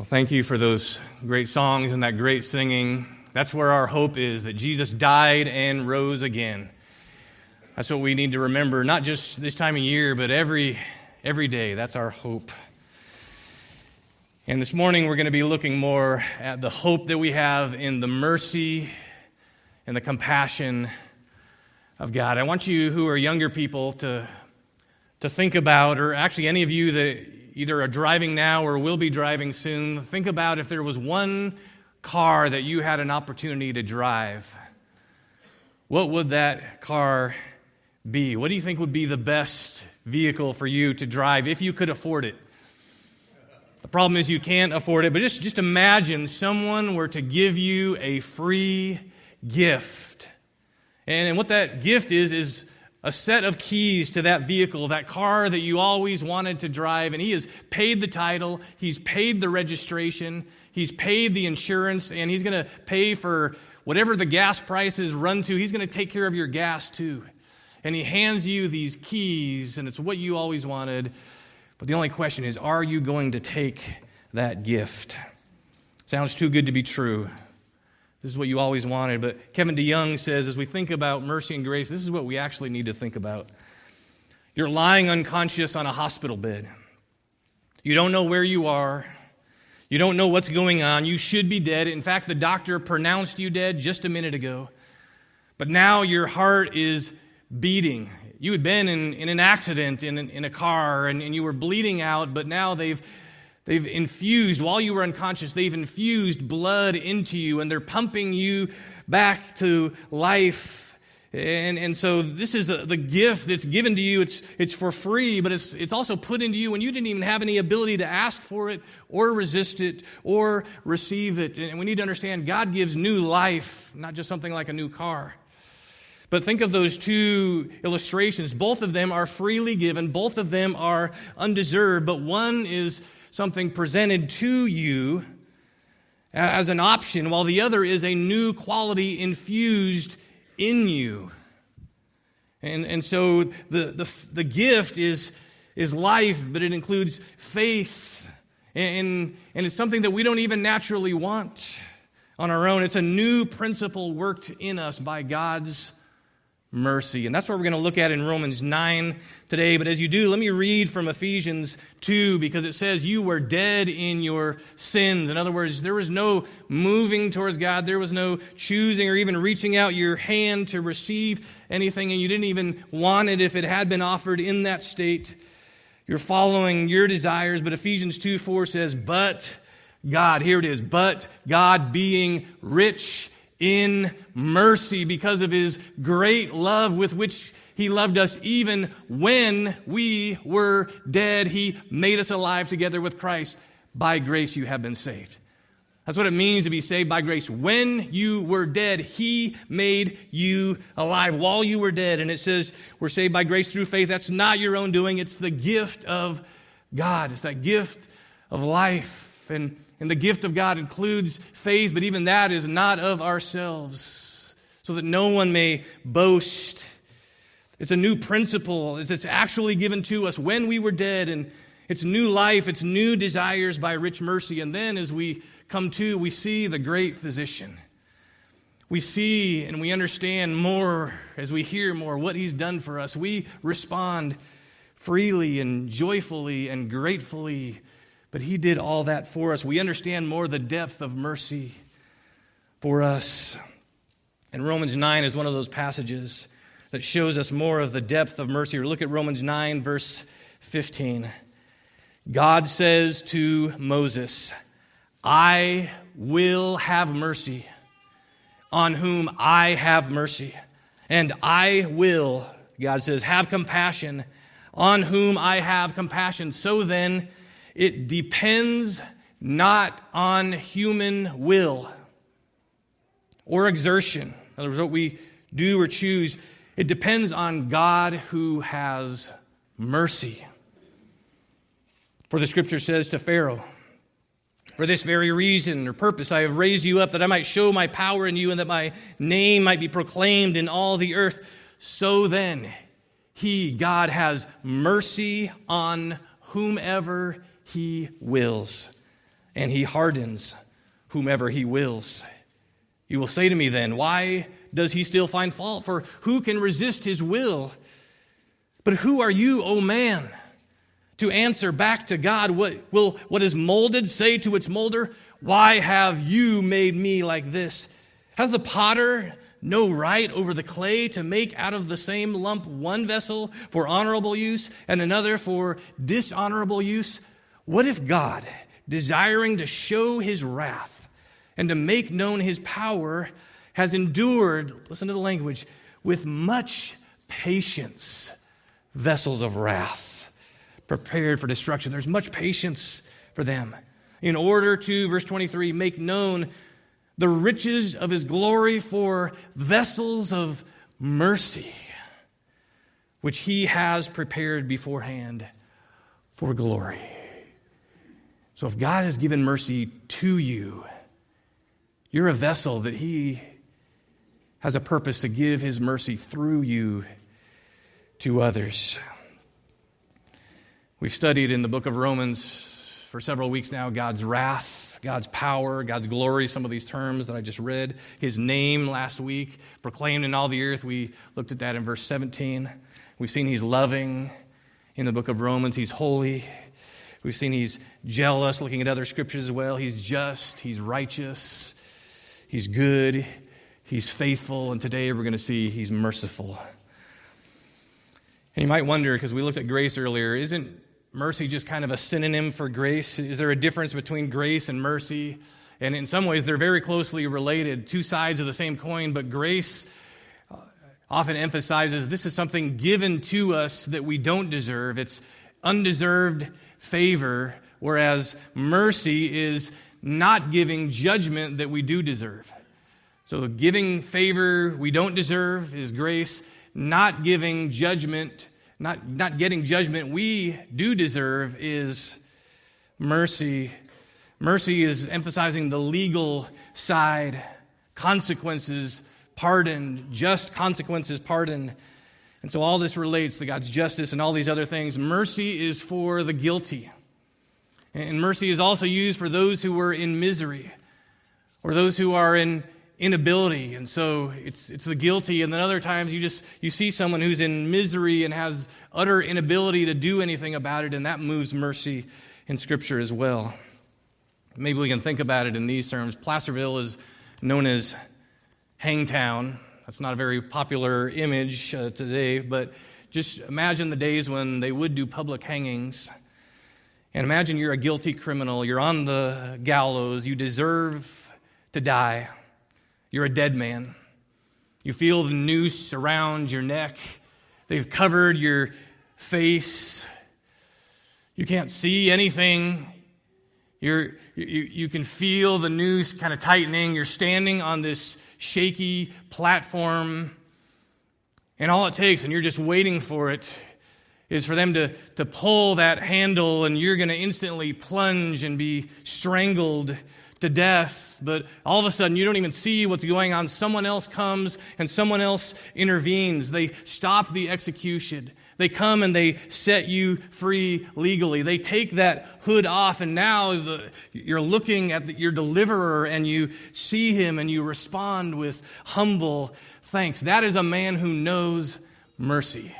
Well, thank you for those great songs and that great singing. That's where our hope is that Jesus died and rose again. That's what we need to remember, not just this time of year, but every, every day. That's our hope. And this morning, we're going to be looking more at the hope that we have in the mercy and the compassion of God. I want you who are younger people to, to think about, or actually any of you that either are driving now or will be driving soon, think about if there was one car that you had an opportunity to drive. What would that car be? What do you think would be the best vehicle for you to drive if you could afford it? The problem is you can't afford it, but just, just imagine someone were to give you a free gift. And, and what that gift is, is a set of keys to that vehicle, that car that you always wanted to drive, and he has paid the title, he's paid the registration, he's paid the insurance, and he's going to pay for whatever the gas prices run to. He's going to take care of your gas too. And he hands you these keys, and it's what you always wanted. But the only question is are you going to take that gift? Sounds too good to be true. This is what you always wanted. But Kevin DeYoung says as we think about mercy and grace, this is what we actually need to think about. You're lying unconscious on a hospital bed. You don't know where you are. You don't know what's going on. You should be dead. In fact, the doctor pronounced you dead just a minute ago. But now your heart is beating. You had been in, in an accident in, in a car and, and you were bleeding out, but now they've They've infused, while you were unconscious, they've infused blood into you and they're pumping you back to life. And, and so this is the, the gift that's given to you. It's, it's for free, but it's, it's also put into you when you didn't even have any ability to ask for it or resist it or receive it. And we need to understand God gives new life, not just something like a new car. But think of those two illustrations. Both of them are freely given, both of them are undeserved, but one is something presented to you as an option, while the other is a new quality infused in you. And, and so the, the, the gift is, is life, but it includes faith. And, and it's something that we don't even naturally want on our own. It's a new principle worked in us by God's mercy. And that's what we're going to look at in Romans 9 today. But as you do, let me read from Ephesians 2 because it says, You were dead in your sins. In other words, there was no moving towards God, there was no choosing or even reaching out your hand to receive anything, and you didn't even want it if it had been offered in that state. You're following your desires, but Ephesians 2 4 says, But God, here it is, but God being rich in mercy because of his great love with which he loved us even when we were dead. He made us alive together with Christ. By grace, you have been saved. That's what it means to be saved by grace. When you were dead, He made you alive while you were dead. And it says we're saved by grace through faith. That's not your own doing, it's the gift of God. It's that gift of life. And and the gift of God includes faith, but even that is not of ourselves, so that no one may boast. It's a new principle. It's actually given to us when we were dead, and it's new life, it's new desires by rich mercy. And then as we come to, we see the great physician. We see and we understand more as we hear more what he's done for us. We respond freely and joyfully and gratefully but He did all that for us. We understand more the depth of mercy for us. And Romans 9 is one of those passages that shows us more of the depth of mercy. Or look at Romans 9, verse 15. God says to Moses, I will have mercy on whom I have mercy. And I will, God says, have compassion on whom I have compassion. So then, it depends not on human will or exertion. In other words, what we do or choose, it depends on God who has mercy. For the scripture says to Pharaoh, For this very reason or purpose I have raised you up, that I might show my power in you and that my name might be proclaimed in all the earth. So then, He, God, has mercy on whomever he wills. and he hardens whomever he wills. You will say to me then, Why does he still find fault? For who can resist his will? But who are you, O man, to answer back to God? What will what is molded say to its molder, Why have you made me like this? Has the potter no right over the clay to make out of the same lump one vessel for honorable use and another for dishonorable use? What if God, desiring to show his wrath and to make known his power, has endured, listen to the language, with much patience vessels of wrath prepared for destruction? There's much patience for them. In order to, verse 23, make known the riches of his glory for vessels of mercy, which he has prepared beforehand for glory. So if God has given mercy to you, you're a vessel that he has a purpose to give his mercy through you to others. We've studied in the book of Romans for several weeks now God's wrath God's power, God's glory, some of these terms that I just read. His name last week, proclaimed in all the earth. We looked at that in verse 17. We've seen he's loving in the book of Romans, he's holy. We've seen he's jealous, looking at other scriptures as well. He's just, he's righteous, he's good, he's faithful, and today we're going to see he's merciful. And you might wonder, because we looked at grace earlier, isn't mercy just kind of a synonym for grace? Is there a difference between grace and mercy? And in some ways, they're very closely related, two sides of the same coin, but grace uh, often emphasizes this is something given to us that we don't deserve. It's undeserved favor, whereas mercy is not giving judgment that we do deserve. So, giving favor we don't deserve is grace, not giving judgment not, not getting judgment we do deserve is mercy. Mercy is emphasizing the legal side, consequences pardoned, just consequences pardoned. And so all this relates to God's justice and all these other things. Mercy is for the guilty. And mercy is also used for those who were in misery or those who are in inability. And so it's, it's the guilty. And then other times you just you see someone who's in misery and has utter inability to do anything about it. And that moves mercy in scripture as well. Maybe we can think about it in these terms. Placerville is known as hangtown. That's not a very popular image uh, today but just imagine the days when they would do public hangings and imagine you're a guilty criminal you're on the gallows you deserve to die you're a dead man. You feel the noose around your neck, they've covered your face. You can't see anything. You're, you, you can feel the noose kind of tightening. You're standing on this shaky platform. And all it takes, and you're just waiting for it, is for them to, to pull that handle, and you're going to instantly plunge and be strangled to death, but all of a sudden you don't even see what's going on. Someone else comes and someone else intervenes. They stop the execution. They come and they set you free legally. They take that hood off, and now the, you're looking at the, your deliverer and you see him and you respond with humble thanks. That is a man who knows mercy.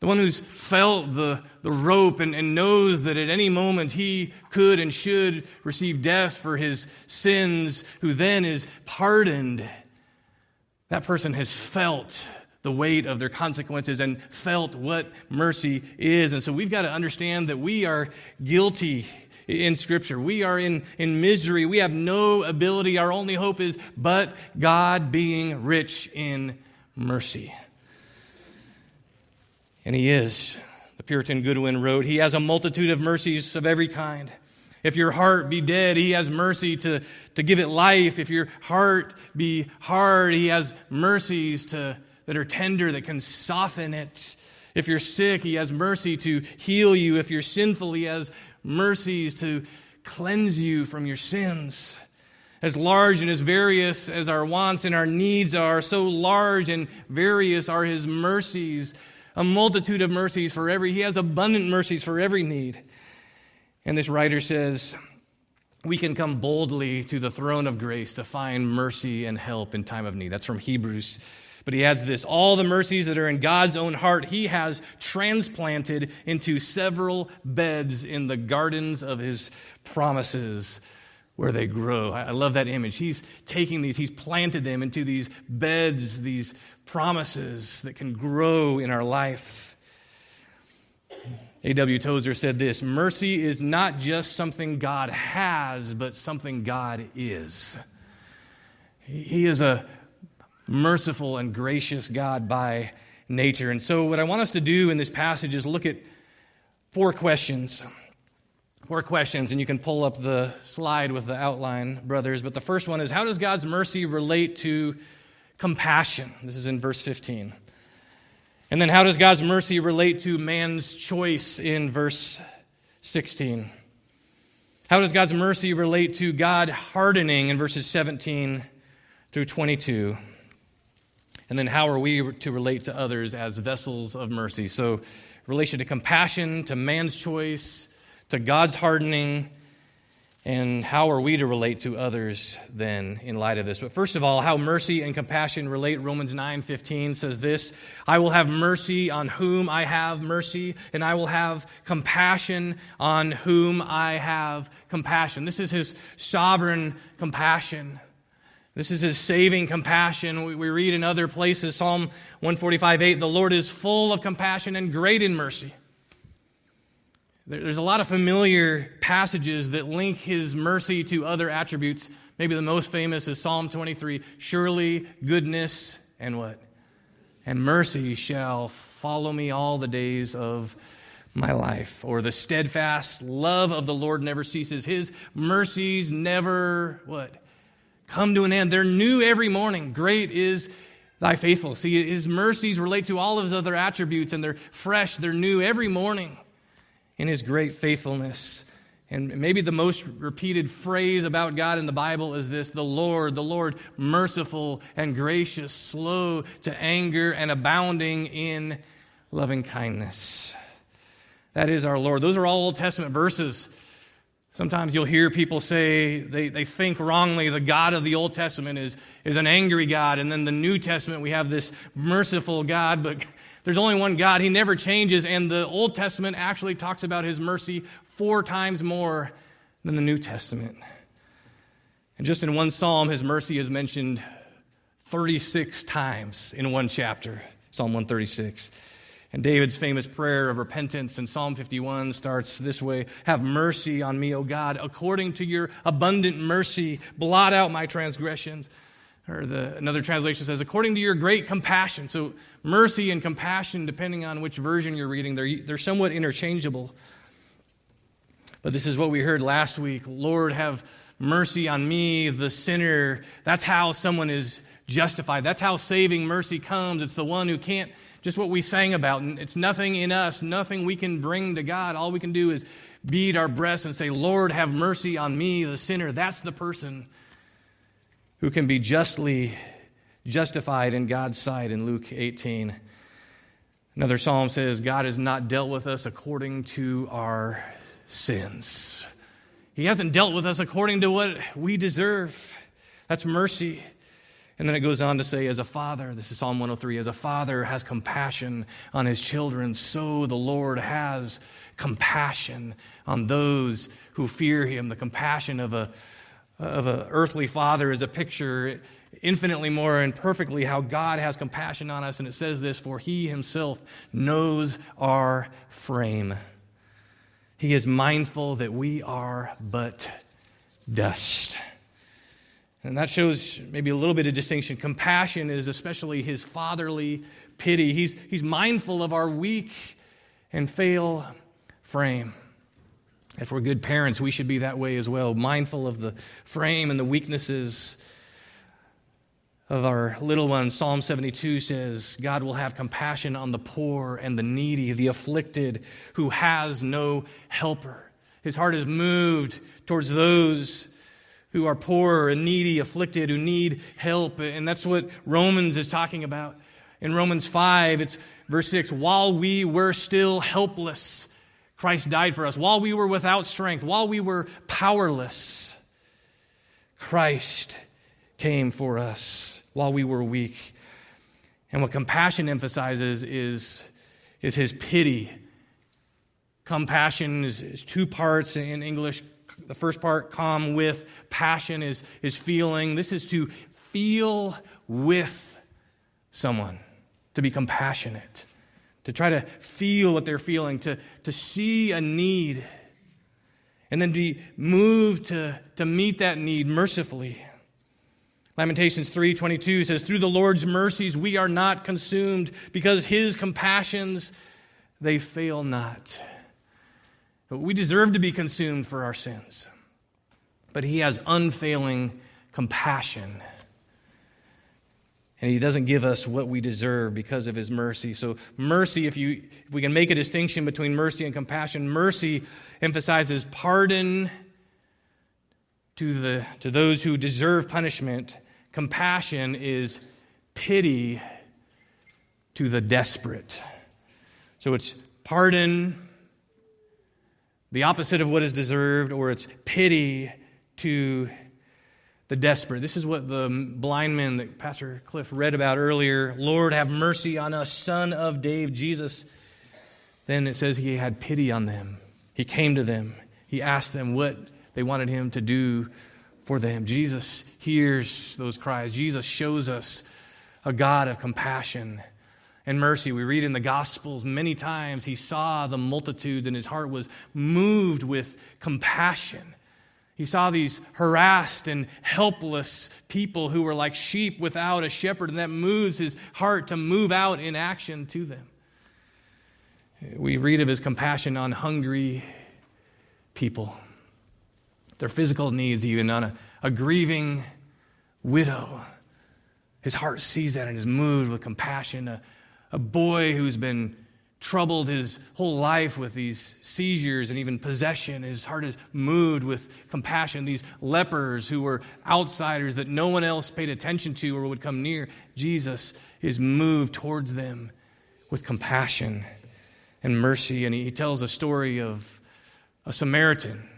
The one who's felt the, the rope and, and knows that at any moment he could and should receive death for his sins, who then is pardoned. That person has felt the weight of their consequences and felt what mercy is. And so we've got to understand that we are guilty in Scripture. We are in, in misery. We have no ability. Our only hope is but God being rich in mercy. And he is. The Puritan Goodwin wrote, He has a multitude of mercies of every kind. If your heart be dead, he has mercy to, to give it life. If your heart be hard, he has mercies to, that are tender that can soften it. If you're sick, he has mercy to heal you. If you're sinful, he has mercies to cleanse you from your sins. As large and as various as our wants and our needs are, so large and various are his mercies a multitude of mercies for every, he has abundant mercies for every need. And this writer says, we can come boldly to the throne of grace to find mercy and help in time of need. That's from Hebrews. But he adds this all the mercies that are in God's own heart, he has transplanted into several beds in the gardens of his promises where they grow. I love that image. He's taking these, he's planted them into these beds, these promises that can grow in our life. A.W. Tozer said this Mercy is not just something God has, but something God is. He is a merciful and gracious God by nature. And so, what I want us to do in this passage is look at four questions four questions, and you can pull up the slide with the outline, brothers. But the first one is How does God's mercy relate to compassion? This is in verse 15. And then, how does God's mercy relate to man's choice in verse 16? How does God's mercy relate to God hardening in verses 17 through 22? And then, how are we to relate to others as vessels of mercy? So, relation to compassion, to man's choice, to God's hardening, and how are we to relate to others then in light of this? But first of all, how mercy and compassion relate. Romans 9:15 says this, I will have mercy on whom I have mercy, and I will have compassion on whom I have compassion. This is his sovereign compassion. This is his saving compassion. We, read in other places, Psalm 145:8, the Lord is full of compassion and great in mercy. There's a lot of familiar passages that link his mercy to other attributes. Maybe the most famous is Psalm 23 Surely goodness and what? And mercy shall follow me all the days of my life. Or the steadfast love of the Lord never ceases. His mercies never what? Come to an end. They're new every morning. Great is thy faithfulness. See, his mercies relate to all of his other attributes, and they're fresh, they're new every morning in his great faithfulness. And maybe the most repeated phrase about God in the Bible is this the Lord, the Lord, merciful and gracious, slow to anger, and abounding in loving kindness. That is our Lord. Those are all Old Testament verses. Sometimes you'll hear people say they, they think wrongly the God of the Old Testament is, is an angry God, and then the New Testament we have this merciful God, but there's only one God. He never changes. And the Old Testament actually talks about his mercy four times more than the New Testament. And just in one psalm, his mercy is mentioned 36 times in one chapter, Psalm 136. And David's famous prayer of repentance in Psalm 51 starts this way Have mercy on me, O God, according to your abundant mercy, blot out my transgressions or the, another translation says, according to your great compassion. So, mercy and compassion, depending on which version you're reading, they're, they're somewhat interchangeable. But this is what we heard last week Lord, have mercy on me, the sinner. That's how someone is justified. That's how saving mercy comes. It's the one who can't, just what we sang about. And it's nothing in us, nothing we can bring to God. All we can do is beat our breasts and say, Lord, have mercy on me, the sinner. That's the person who can be justly justified in God's sight in Luke 18. Another psalm says, God has not dealt with us according to our sins. He hasn't dealt with us according to what we deserve. That's mercy. And then it goes on to say, as a father, this is Psalm 103, as a father has compassion on his children, so the Lord has compassion on those who fear him. The compassion of a of an earthly father is a picture infinitely more and perfectly how God has compassion on us. And it says this For he himself knows our frame. He is mindful that we are but dust. And that shows maybe a little bit of distinction. Compassion is especially his fatherly pity. He's, he's mindful of our weak and fail frame. If we're good parents, we should be that way as well, mindful of the frame and the weaknesses of our little ones. Psalm 72 says, God will have compassion on the poor and the needy, the afflicted, who has no helper. His heart is moved towards those who are poor and needy, afflicted, who need help. And that's what Romans is talking about. In Romans 5, it's verse 6 while we were still helpless, Christ died for us. While we were without strength, while we were powerless, Christ came for us while we were weak. And what compassion emphasizes is, is his pity. Compassion is, is two parts in English. The first part, calm with, passion is, is feeling. This is to feel with someone, to be compassionate, to try to feel what they're feeling, to, to see a need, and then be moved to, to meet that need mercifully. Lamentations 3:22 says through the Lord's mercies we are not consumed because his compassions they fail not. We deserve to be consumed for our sins. But he has unfailing compassion. And he doesn't give us what we deserve because of his mercy. So mercy if you if we can make a distinction between mercy and compassion, mercy emphasizes pardon to the to those who deserve punishment Compassion is pity to the desperate. So it's pardon, the opposite of what is deserved, or it's pity to the desperate. This is what the blind men that Pastor Cliff read about earlier. Lord, have mercy on us, son of David, Jesus. Then it says he had pity on them. He came to them. He asked them what they wanted him to do for them. Jesus hears those cries. Jesus shows us a God of compassion and mercy. We read in the Gospels many times he saw the multitudes and his heart was moved with compassion. He saw these harassed and helpless people who were like sheep without a shepherd, and that moves his heart to move out in action to them. We read of his compassion on hungry people their physical needs, even on a, a grieving widow. His heart sees that and is moved with compassion. A, a boy who's been troubled his whole life with these seizures and even possession. His heart is moved with compassion. These lepers who were outsiders that no one else paid attention to or would come near, Jesus is moved towards them with compassion and mercy. And he tells a story of a Samaritan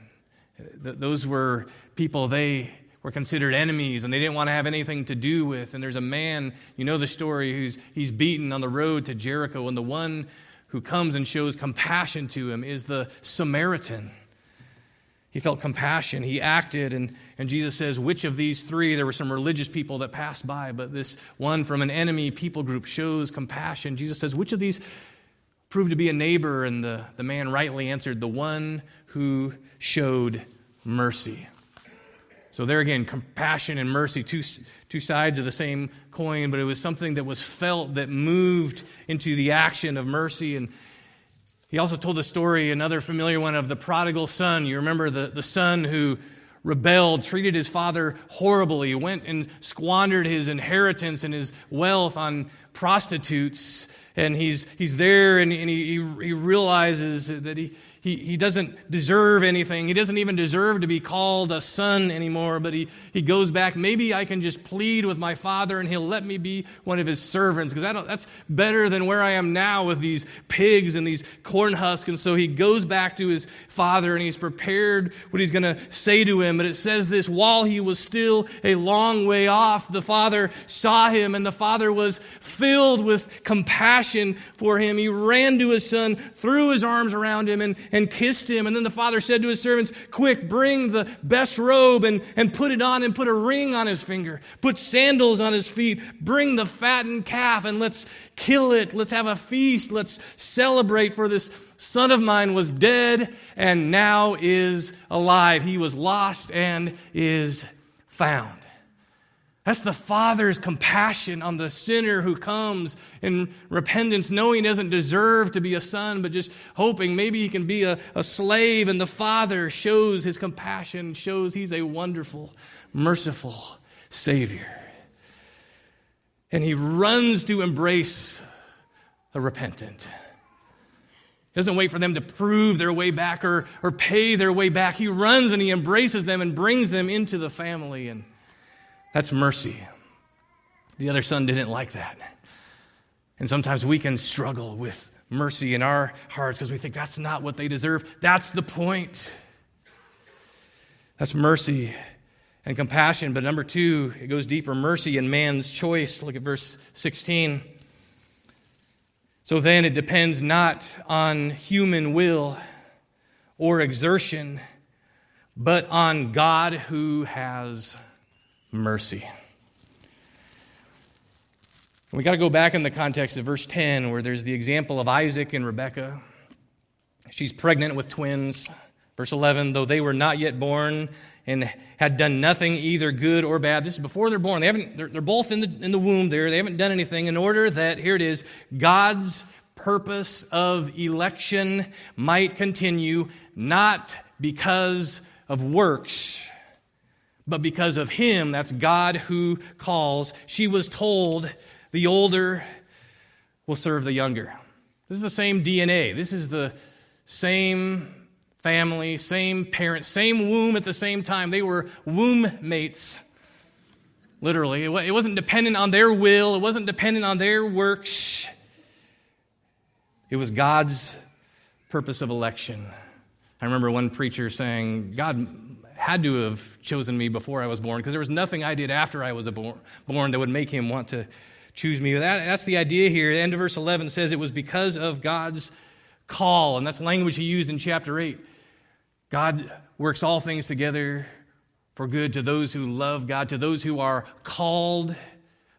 those were people they were considered enemies and they didn't want to have anything to do with. And there's a man, you know the story, who's he's beaten on the road to Jericho, and the one who comes and shows compassion to him is the Samaritan. He felt compassion. He acted, and, and Jesus says, Which of these three? There were some religious people that passed by, but this one from an enemy people group shows compassion. Jesus says, Which of these proved to be a neighbor? And the, the man rightly answered, The one who showed mercy. So, there again, compassion and mercy, two, two sides of the same coin, but it was something that was felt that moved into the action of mercy. And he also told the story, another familiar one, of the prodigal son. You remember the, the son who rebelled, treated his father horribly, went and squandered his inheritance and his wealth on prostitutes. And he's, he's there and, and he, he realizes that he, he, he doesn't deserve anything. He doesn't even deserve to be called a son anymore, but he, he goes back. Maybe I can just plead with my father and he'll let me be one of his servants because that's better than where I am now with these pigs and these corn husks. And so he goes back to his father and he's prepared what he's going to say to him. But it says this while he was still a long way off, the father saw him and the father was filled with compassion for him. He ran to his son, threw his arms around him, and, and kissed him. And then the father said to his servants, Quick, bring the best robe and, and put it on and put a ring on his finger. Put sandals on his feet. Bring the fattened calf and let's kill it. Let's have a feast. Let's celebrate for this son of mine was dead and now is alive. He was lost and is found. That's the Father's compassion on the sinner who comes in repentance, knowing he doesn't deserve to be a son, but just hoping maybe he can be a, a slave. And the Father shows his compassion, shows he's a wonderful, merciful Savior. And he runs to embrace the repentant. He doesn't wait for them to prove their way back or, or pay their way back. He runs and he embraces them and brings them into the family. And that's mercy. The other son didn't like that. And sometimes we can struggle with mercy in our hearts because we think that's not what they deserve. That's the point. That's mercy and compassion. But number two, it goes deeper mercy and man's choice. Look at verse 16. So then it depends not on human will or exertion, but on God who has mercy. We got to go back in the context of verse 10, where there's the example of Isaac and Rebekah. She's pregnant with twins. Verse 11, though they were not yet born and had done nothing either good or bad. This is before they're born. They haven't, they're, they're both in the, in the womb there. They haven't done anything in order that, here it is, God's purpose of election might continue, not because of works, but because of Him. That's God who calls. She was told the older will serve the younger. This is the same DNA. This is the same family, same parents, same womb at the same time. They were womb mates, literally. It wasn't dependent on their will, it wasn't dependent on their works. It was God's purpose of election. I remember one preacher saying, God had to have chosen me before I was born because there was nothing I did after I was born that would make him want to choose me. That, that's the idea here. The end of verse 11 says it was because of God's call, and that's language he used in chapter 8. God works all things together for good to those who love God, to those who are called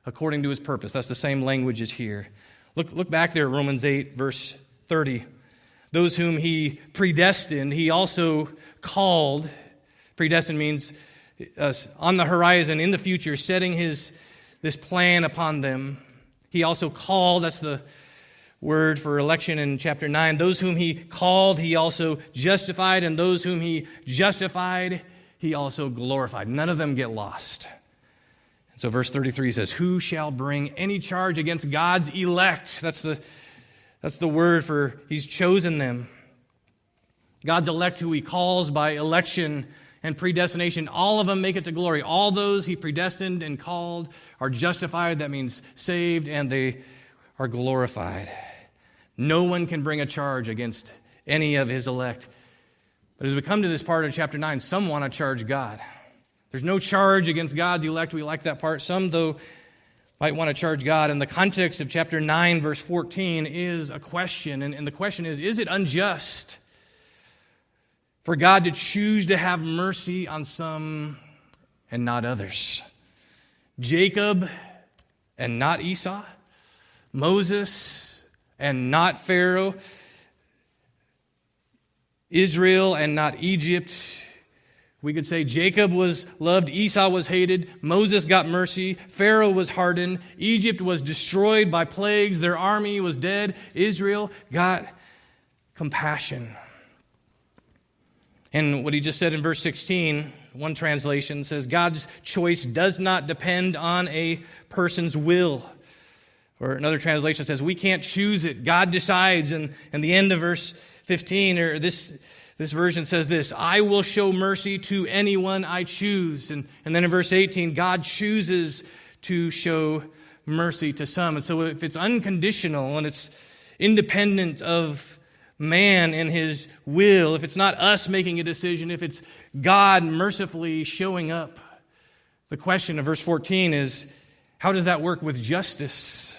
according to his purpose. That's the same language as here. Look, look back there Romans 8, verse 30. Those whom he predestined, he also called. Predestined means uh, on the horizon, in the future, setting his this plan upon them. He also called, that's the word for election in chapter 9. Those whom he called, he also justified, and those whom he justified, he also glorified. None of them get lost. So, verse 33 says, Who shall bring any charge against God's elect? That's the, that's the word for he's chosen them. God's elect, who he calls by election and predestination, all of them make it to glory. All those he predestined and called are justified. That means saved, and they are glorified. No one can bring a charge against any of his elect. But as we come to this part of chapter 9, some want to charge God. There's no charge against God's elect. We like that part. Some, though, might want to charge God. And the context of chapter 9, verse 14, is a question. And, and the question is Is it unjust for God to choose to have mercy on some and not others. Jacob and not Esau, Moses and not Pharaoh, Israel and not Egypt. We could say Jacob was loved, Esau was hated, Moses got mercy, Pharaoh was hardened, Egypt was destroyed by plagues, their army was dead, Israel got compassion. And what he just said in verse 16, one translation says, God's choice does not depend on a person's will. Or another translation says, we can't choose it. God decides. And, and the end of verse 15, or this, this version says this I will show mercy to anyone I choose. And, and then in verse 18, God chooses to show mercy to some. And so if it's unconditional and it's independent of man and his will, if it's not us making a decision, if it's God mercifully showing up, the question of verse 14 is how does that work with justice?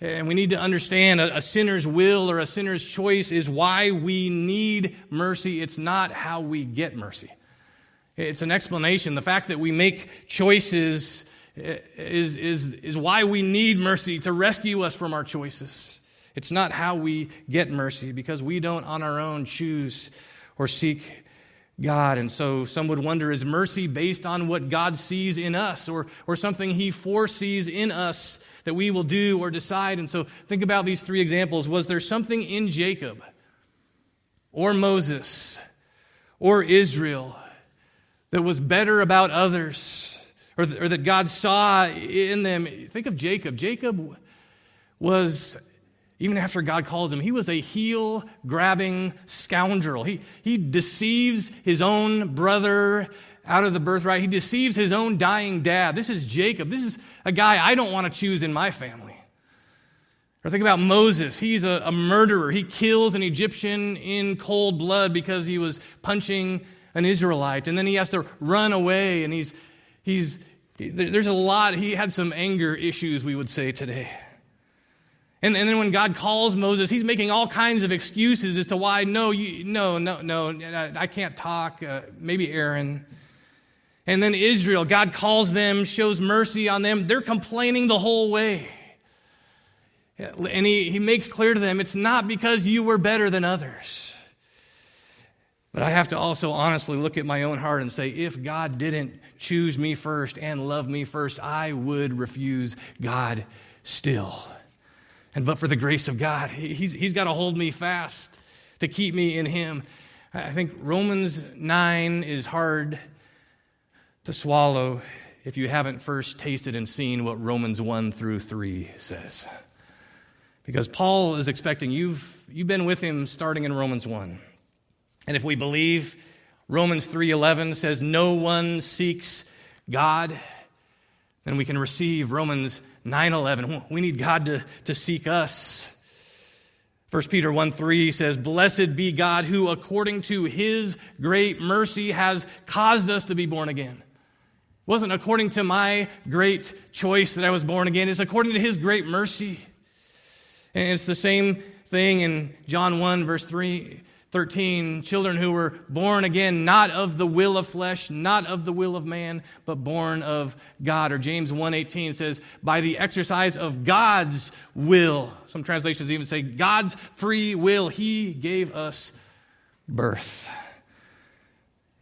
And we need to understand a, a, sinner's will or a sinner's choice is why we need mercy. It's not how we get mercy. It's an explanation. The fact that we make choices is, is, is why we need mercy to rescue us from our choices. It's not how we get mercy because we don't on our own choose or seek God. And so some would wonder is mercy based on what God sees in us or, or something he foresees in us that we will do or decide? And so think about these three examples. Was there something in Jacob or Moses or Israel that was better about others or, or that God saw in them? Think of Jacob. Jacob was even after God calls him, he was a heel grabbing scoundrel. He, he deceives his own brother out of the birthright. He deceives his own dying dad. This is Jacob. This is a guy I don't want to choose in my family. Or think about Moses. He's a, a, murderer. He kills an Egyptian in cold blood because he was punching an Israelite. And then he has to run away. And he's, he's, there's a lot. He had some anger issues, we would say today. And, and then when God calls Moses, he's making all kinds of excuses as to why, no, you, no, no, no, I can't talk. Uh, maybe Aaron. And then Israel, God calls them, shows mercy on them. They're complaining the whole way. And he, he makes clear to them it's not because you were better than others. But I have to also honestly look at my own heart and say, if God didn't choose me first and love me first, I would refuse God still. And but for the grace of God, he's, he's got to hold me fast to keep me in Him. I think Romans 9 is hard to swallow if you haven't first tasted and seen what Romans 1 through 3 says. Because Paul is expecting you've, you've been with him starting in Romans 1. And if we believe Romans 3:11 says no one seeks God, then we can receive Romans 9:11. We need God to, to seek us. 1 Peter 1 3 says, Blessed be God who, according to his great mercy, has caused us to be born again. It wasn't according to my great choice that I was born again, it's according to his great mercy. And it's the same thing in John 1, verse 3, 13. Children who were born again, not of the will of flesh, not of the will of man, but born of God. Or James 1:18 says, by the exercise of God's will. Some translations even say God's free will, He gave us birth.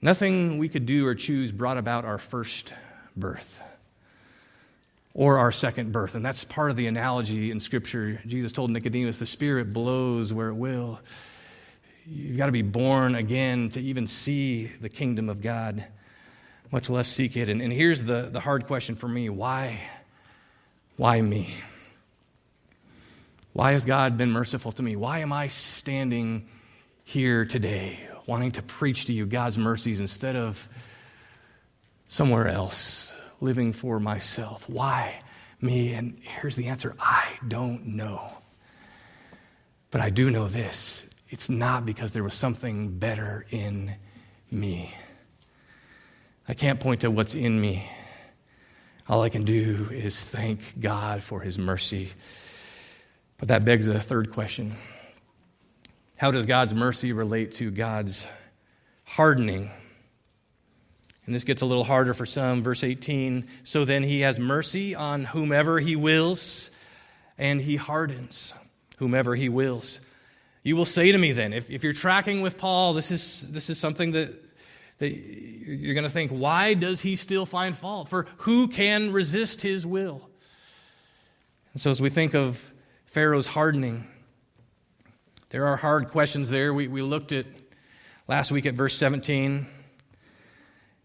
Nothing we could do or choose brought about our first birth or our second birth. And that's part of the analogy in Scripture. Jesus told Nicodemus, the Spirit blows where it will. You've got to be born again to even see the kingdom of God, much less seek it. And, and here's the, the hard question for me why? Why me? Why has God been merciful to me? Why am I standing here today wanting to preach to you God's mercies instead of somewhere else? living for myself. Why me? And here's the answer I don't know. But I do know this it's not because there was something better in me. I can't point to what's in me. All I can do is thank God for his mercy. But that begs a third question How does God's mercy relate to God's hardening? And this gets a little harder for some. Verse 18 So then he has mercy on whomever he wills, and he hardens whomever he wills. You will say to me then, if, if you're tracking with Paul, this is, this is something that, that you're going to think, why does he still find fault? For who can resist his will? And so as we think of Pharaoh's hardening, there are hard questions there. We, we looked at last week at verse 17.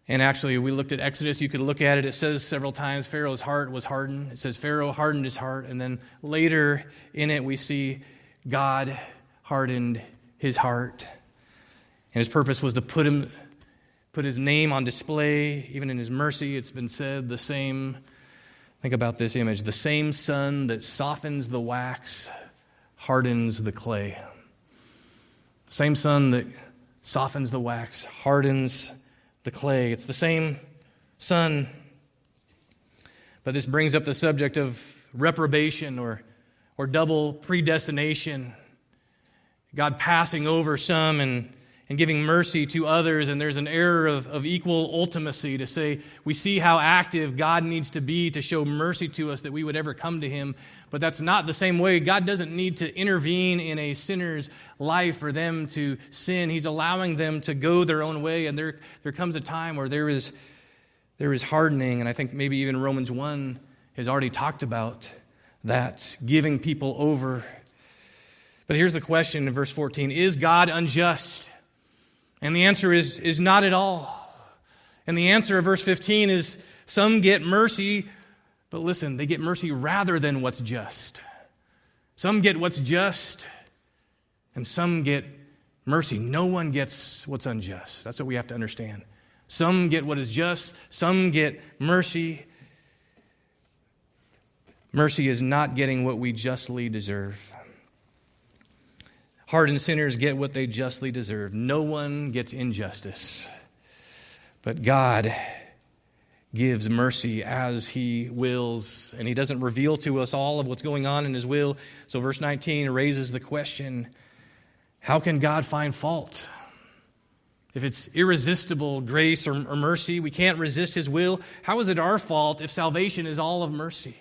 And actually, we looked at Exodus. You could look at it. It says several times Pharaoh's heart was hardened. It says Pharaoh hardened his heart. And then later in it, we see God hardened his heart. And his purpose was to put him, put his name on display, even in his mercy. It's been said the same. Think about this image the same sun that softens the wax hardens the clay. Same sun that softens the wax hardens the clay. It's the same sun. But this brings up the subject of reprobation or, or double predestination. God passing over some and, and giving mercy to others, and there's an error of, of equal ultimacy to say we see how active God needs to be to show mercy to us that we would ever come to Him. But that's not the same way. God doesn't need to intervene in a sinner's life for them to sin. He's allowing them to go their own way. And there, there comes a time where there is, there is hardening. And I think maybe even Romans 1 has already talked about that, giving people over. But here's the question in verse 14 Is God unjust? And the answer is, is not at all. And the answer of verse 15 is some get mercy but listen, they get mercy rather than what's just. Some get what's just, and some get mercy. No one gets what's unjust. That's what we have to understand. Some get what is just, some get mercy. Mercy is not getting what we justly deserve. Hardened sinners get what they justly deserve. No one gets injustice. But God gives mercy as he wills, and he doesn't reveal to us all of what's going on in his will. So, verse 19 raises the question how can God find fault? If it's irresistible grace or, or mercy, we can't resist his will. How is it our fault if salvation is all of mercy?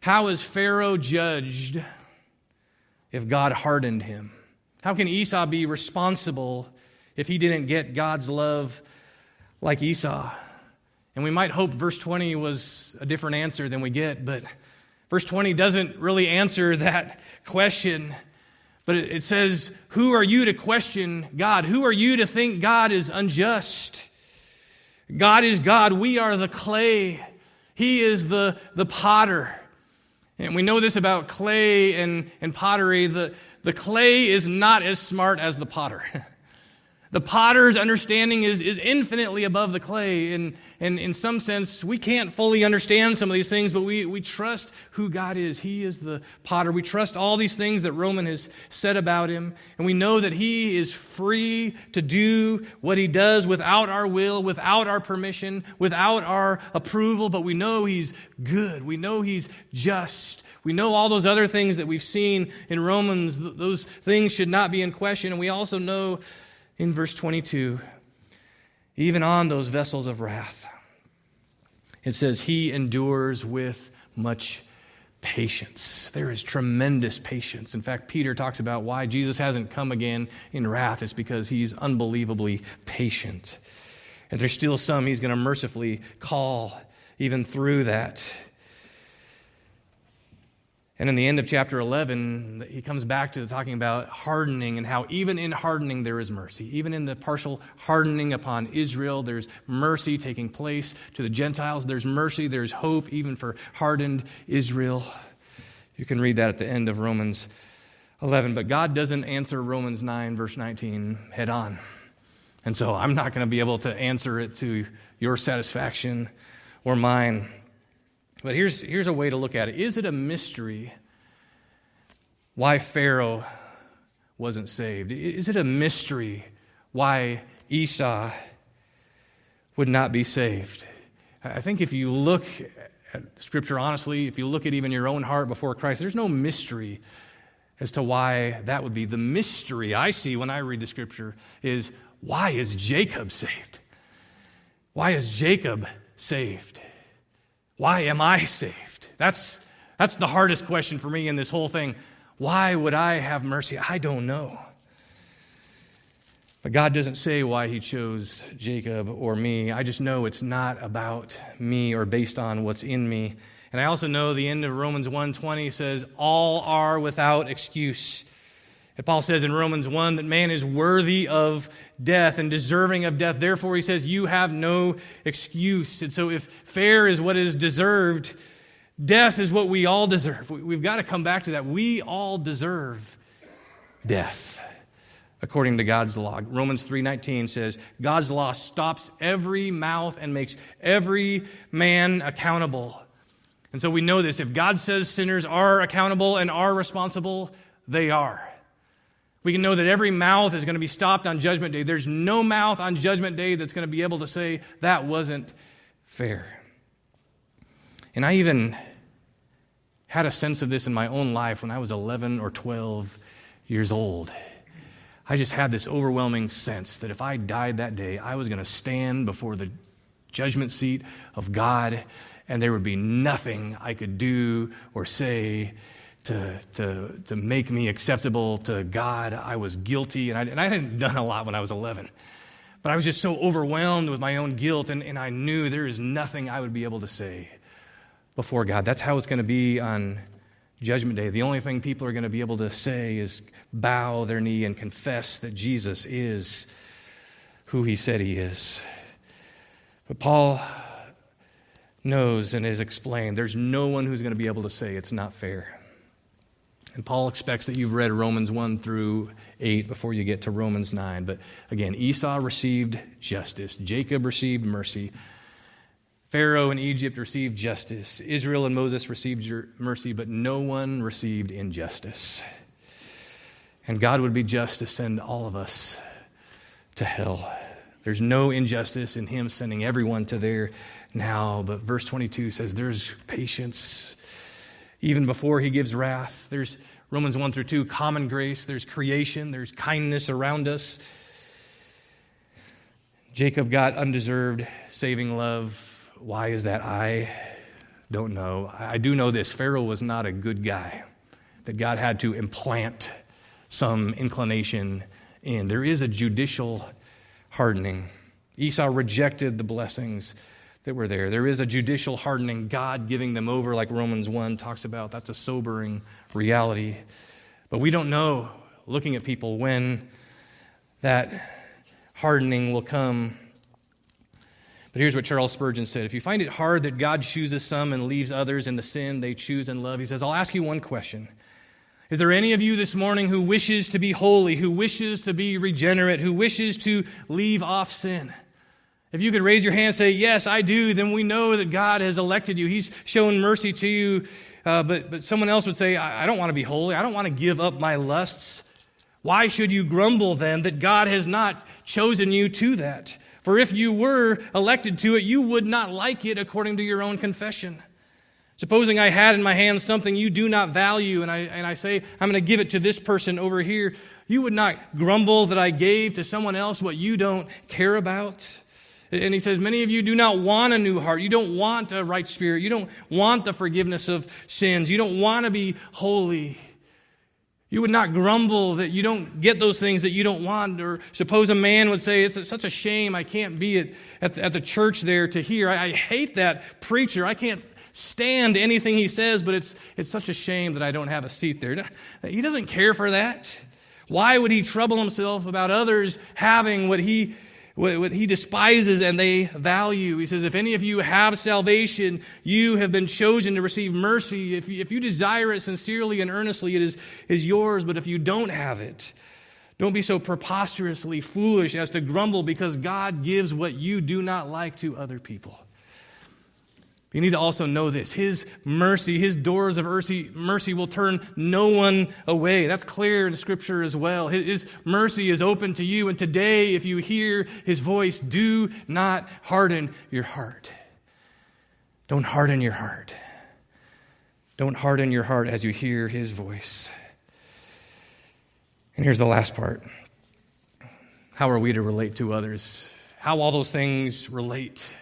How is Pharaoh judged if God hardened him? How can Esau be responsible if he didn't get God's love like Esau? And we might hope verse 20 was a different answer than we get, but verse 20 doesn't really answer that question. But it says, Who are you to question God? Who are you to think God is unjust? God is God. We are the clay. He is the, the potter. And we know this about clay and, and pottery. The, the clay is not as smart as the potter. the potter's understanding is, is infinitely above the clay. And, and in some sense, we can't fully understand some of these things, but we, we trust who God is. He is the potter. We trust all these things that Roman has said about him. And we know that he is free to do what he does without our will, without our permission, without our approval. But we know he's good. We know he's just. We know all those other things that we've seen in Romans. Those things should not be in question. And we also know in verse 22 even on those vessels of wrath. It says, He endures with much patience. There is tremendous patience. In fact, Peter talks about why Jesus hasn't come again in wrath. It's because he's unbelievably patient. And there's still some he's going to mercifully call even through that. And in the end of chapter 11, he comes back to talking about hardening and how even in hardening there is mercy. Even in the partial hardening upon Israel, there's mercy taking place. To the Gentiles, there's mercy, there's hope, even for hardened Israel. You can read that at the end of Romans 11. But God doesn't answer Romans 9, verse 19, head on. And so I'm not going to be able to answer it to your satisfaction or mine. But here's, here's a way to look at it Is it a mystery why Pharaoh wasn't saved? Is it a mystery why Esau would not be saved? I think if you look at Scripture honestly, if you look at even your own heart before Christ, there's no mystery as to why that would be. The mystery I see when I read the Scripture is why is Jacob saved? Why is Jacob saved? Why am I saved? That's, that's the hardest question for me in this whole thing. Why would I have mercy? I don't know. But God doesn't say why He chose Jacob or me. I just know it's not about me or based on what's in me. And I also know the end of Romans 1:20 says, "All are without excuse." And Paul says in Romans 1 that man is worthy of death and deserving of death. Therefore, he says, You have no excuse. And so, if fair is what is deserved, death is what we all deserve. We've got to come back to that. We all deserve death according to God's law. Romans 3:19 says, God's law stops every mouth and makes every man accountable. And so we know this. If God says sinners are accountable and are responsible, they are. We can know that every mouth is going to be stopped on Judgment Day. There's no mouth on Judgment Day that's going to be able to say, that wasn't fair. And I even had a sense of this in my own life when I was 11 or 12 years old. I just had this overwhelming sense that if I died that day, I was going to stand before the judgment seat of God, and there would be nothing I could do or say to, to, to make me acceptable to God. I was guilty, and I, and I hadn't done a lot when I was 11. But I was just so overwhelmed with my own guilt, and, and I knew there is nothing I would be able to say before God. That's how it's going to be on Judgment Day. The only thing people are going to be able to say is bow their knee and confess that Jesus is who he said he is. But Paul knows and has explained there's no one who's going to be able to say it's not fair. And Paul expects that you've read Romans 1 through 8 before you get to Romans 9. But again, Esau received justice, Jacob received mercy. Pharaoh and Egypt received justice. Israel and Moses received mercy, but no one received injustice. And God would be just to send all of us to hell. There's no injustice in Him sending everyone to there now. But verse 22 says there's patience even before He gives wrath. There's Romans 1 through 2, common grace. There's creation. There's kindness around us. Jacob got undeserved saving love why is that? I don't know. I do know this Pharaoh was not a good guy, that God had to implant some inclination in. There is a judicial hardening. Esau rejected the blessings that were there. There is a judicial hardening, God giving them over, like Romans 1 talks about. That's a sobering reality. But we don't know, looking at people, when that hardening will come but here's what Charles Spurgeon said If you find it hard that God chooses some and leaves others in the sin they choose and love, he says, I'll ask you one question. Is there any of you this morning who wishes to be holy, who wishes to be regenerate, who wishes to leave off sin? If you could raise your hand and say, Yes, I do, then we know that God has elected you. He's shown mercy to you. Uh, but, but someone else would say, I, I don't want to be holy. I don't want to give up my lusts. Why should you grumble then that God has not chosen you to that? For if you were elected to it, you would not like it according to your own confession. Supposing I had in my hand something you do not value, and I, and I say, I'm going to give it to this person over here, you would not grumble that I gave to someone else what you don't care about. And he says, Many of you do not want a new heart. You don't want a right spirit. You don't want the forgiveness of sins. You don't want to be holy. You would not grumble that you don't get those things that you don't want. Or suppose a man would say, It's such a shame I can't be at, at, the, at the church there to hear. I, I, hate that preacher. I can't stand anything he says, but it's, it's such a shame that I don't have a seat there. He doesn't care for that. Why would he trouble himself about others having what he what he despises and they value. He says, If any of you have salvation, you have been chosen to receive mercy. If you, if you desire it sincerely and earnestly, it is, is yours. But if you don't have it, don't be so preposterously foolish as to grumble because God gives what you do not like to other people. You need to also know this His mercy, His doors of mercy, mercy will turn no one away. That's clear in Scripture as well. His mercy is open to you. And today, if you hear His voice, do not harden your heart. Don't harden your heart. Don't harden your heart as you hear His voice. And here's the last part How are we to relate to others? How all those things relate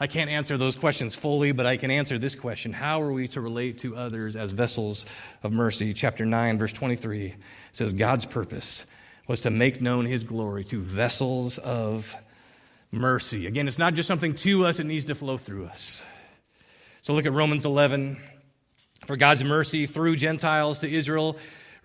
I can't answer those questions fully, but I can answer this question How are we to relate to others as vessels of mercy? Chapter 9, verse 23 says, God's purpose was to make known his glory to vessels of mercy. Again, it's not just something to us, it needs to flow through us. So look at Romans 11. For God's mercy through Gentiles to Israel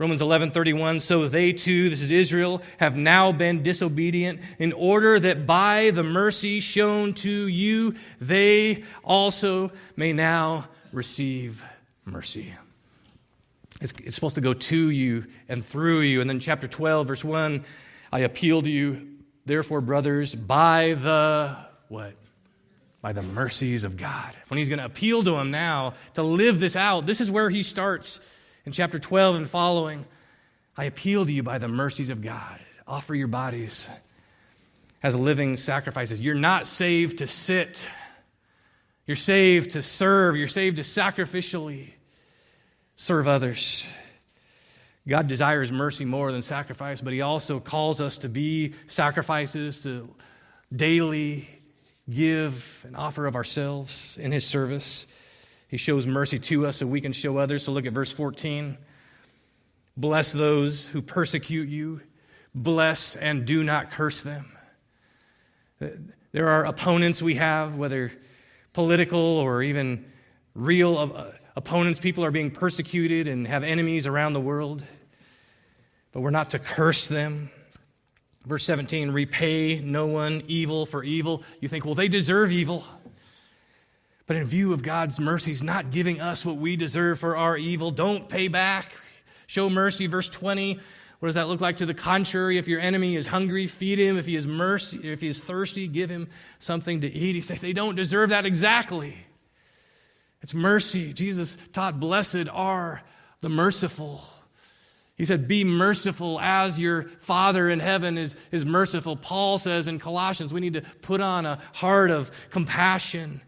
Romans 11:31 so they too this is Israel have now been disobedient in order that by the mercy shown to you they also may now receive mercy. It's, it's supposed to go to you and through you and then chapter 12 verse 1 I appeal to you therefore brothers by the what by the mercies of God. When he's going to appeal to him now to live this out, this is where he starts in chapter 12 and following, I appeal to you by the mercies of God. Offer your bodies as living sacrifices. You're not saved to sit, you're saved to serve, you're saved to sacrificially serve others. God desires mercy more than sacrifice, but He also calls us to be sacrifices, to daily give and offer of ourselves in His service. He shows mercy to us so we can show others. So look at verse 14. Bless those who persecute you, bless and do not curse them. There are opponents we have, whether political or even real uh, opponents. People are being persecuted and have enemies around the world, but we're not to curse them. Verse 17 repay no one evil for evil. You think, well, they deserve evil. But in view of God's mercies not giving us what we deserve for our evil, don't pay back. Show mercy. Verse 20 What does that look like to the contrary? If your enemy is hungry, feed him. If he is mercy, if he is thirsty, give him something to eat. He said they don't deserve that exactly. It's mercy. Jesus taught, Blessed are the merciful. He said, Be merciful as your Father in heaven is, is merciful. Paul says in Colossians, we need to put on a heart of compassion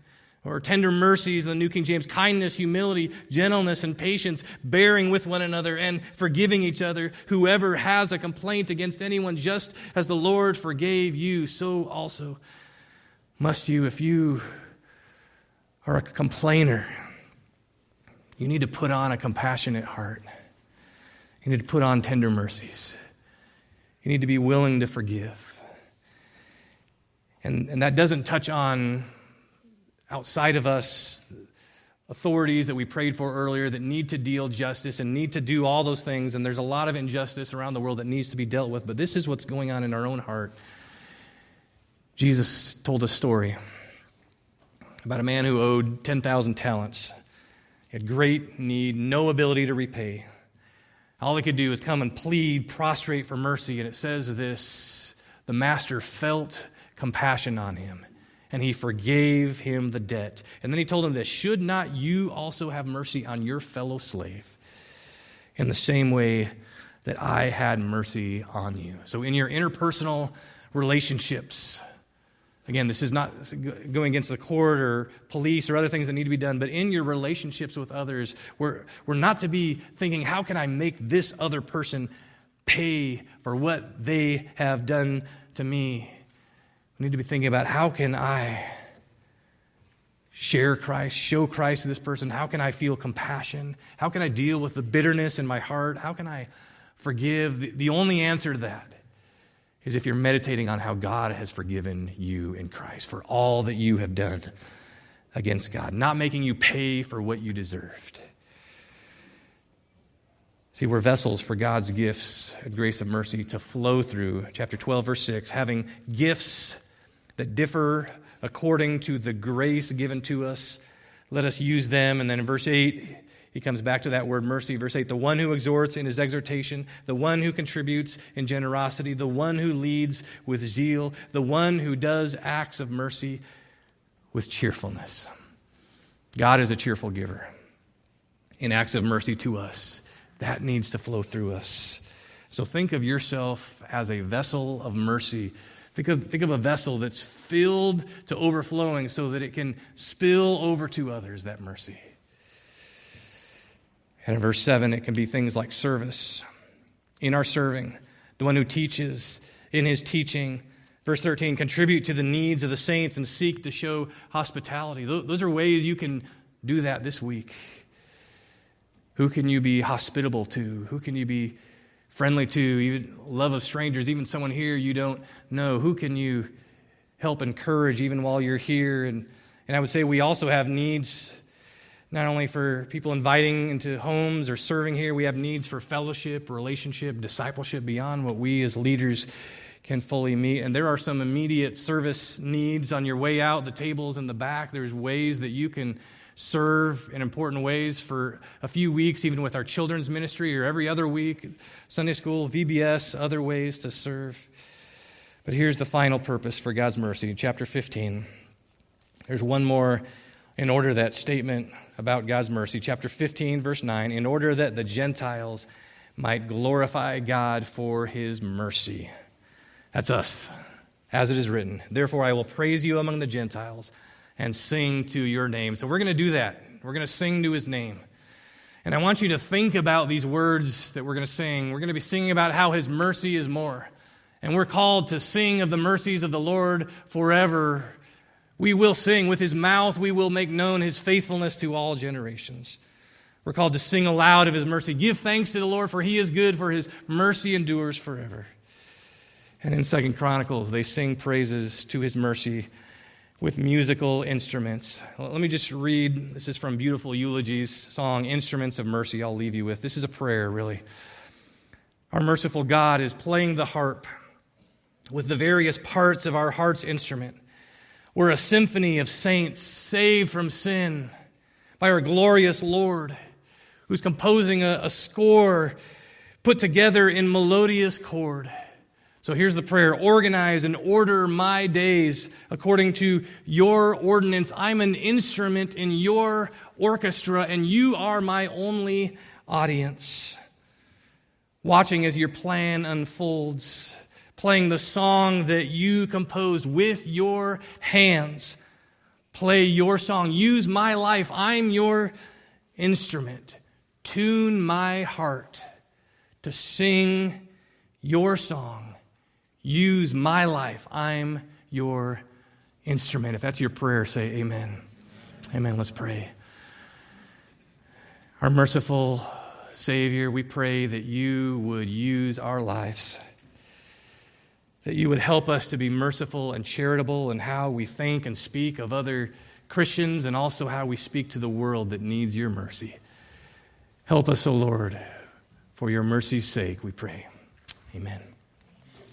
or tender mercies in the New King James, kindness, humility, gentleness, and patience, bearing with one another and forgiving each other. Whoever has a complaint against anyone, just as the Lord forgave you, so also must you. If you are a complainer, you need to put on a compassionate heart. You need to put on tender mercies. You need to be willing to forgive. And, and that doesn't touch on outside of us authorities that we prayed for earlier that need to deal justice and need to do all those things. And there's a lot of injustice around the world that needs to be dealt with. But this is what's going on in our own heart. Jesus told a story about a man who owed 10,000 talents. He had great need, no ability to repay. All he could do was come and plead, prostrate for mercy. And it says this the master felt compassion on him and he forgave him the debt. And then he told him this Should not you also have mercy on your fellow slave in the same way that I had mercy on you? So, in your interpersonal relationships, Again, this is not going against the court or police or other things that need to be done, but in your relationships with others, we're, we're not to be thinking, how can I make this other person pay for what they have done to me? We need to be thinking about how can I share Christ, show Christ to this person? How can I feel compassion? How can I deal with the bitterness in my heart? How can I forgive? The, the only answer to that is if you're meditating on how God has forgiven you in Christ for all that you have done against God, not making you pay for what you deserved. See, we're vessels for God's gifts and grace of mercy to flow through. Chapter 12, verse 6 having gifts that differ according to the grace given to us. Let us use them. And then in verse 8, he comes back to that word mercy. Verse 8 the one who exhorts in his exhortation, the one who contributes in generosity, the one who leads with zeal, the one who does acts of mercy with cheerfulness. God is a cheerful giver in acts of mercy to us. That needs to flow through us. So think of yourself as a vessel of mercy Think of, think of a vessel that's filled to overflowing so that it can spill over to others that mercy. And in verse 7, it can be things like service. In our serving, the one who teaches in his teaching. Verse 13, contribute to the needs of the saints and seek to show hospitality. Those are ways you can do that this week. Who can you be hospitable to? Who can you be friendly to, love of strangers, even someone here you don't know? Who can you help encourage even while you're here? And, and I would say we also have needs not only for people inviting into homes or serving here, we have needs for fellowship, relationship, discipleship beyond what we as leaders can fully meet. And there are some immediate service needs on your way out, the tables in the back. There's ways that you can serve in important ways for a few weeks, even with our children's ministry or every other week, Sunday school, VBS, other ways to serve. But here's the final purpose for God's mercy, chapter 15. There's one more in order that statement about God's mercy, chapter 15, verse 9, in order that the Gentiles might glorify God for his mercy. That's us, as it is written. Therefore, I will praise you among the Gentiles and sing to your name. So we're going to do that. We're going to sing to his name. And I want you to think about these words that we're going to sing. We're going to be singing about how his mercy is more. And we're called to sing of the mercies of the Lord forever. We will sing with his mouth, we will make known his faithfulness to all generations. We're called to sing aloud of his mercy. Give thanks to the Lord, for he is good, for his mercy endures forever. And in Second Chronicles, they sing praises to his mercy with musical instruments. Let me just read. This is from Beautiful Eulogies song, Instruments of Mercy, I'll leave you with. This is a prayer, really. Our merciful God is playing the harp with the various parts of our heart's instrument. We're a symphony of saints saved from sin by our glorious Lord, who's composing a, a score put together in melodious chord. So here's the prayer Organize and order my days according to your ordinance. I'm an instrument in your orchestra, and you are my only audience. Watching as your plan unfolds, playing the song that you composed with your hands. Play your song. Use my life. I'm your instrument. Tune my heart to sing your song Use my life. I'm your instrument. If that's your prayer, say amen. Amen. Let's pray. Our merciful Savior, we pray that you would use our lives, that you would help us to be merciful and charitable in how we think and speak of other Christians and also how we speak to the world that needs your mercy. Help us, O oh Lord, for your mercy's sake, we pray. Amen.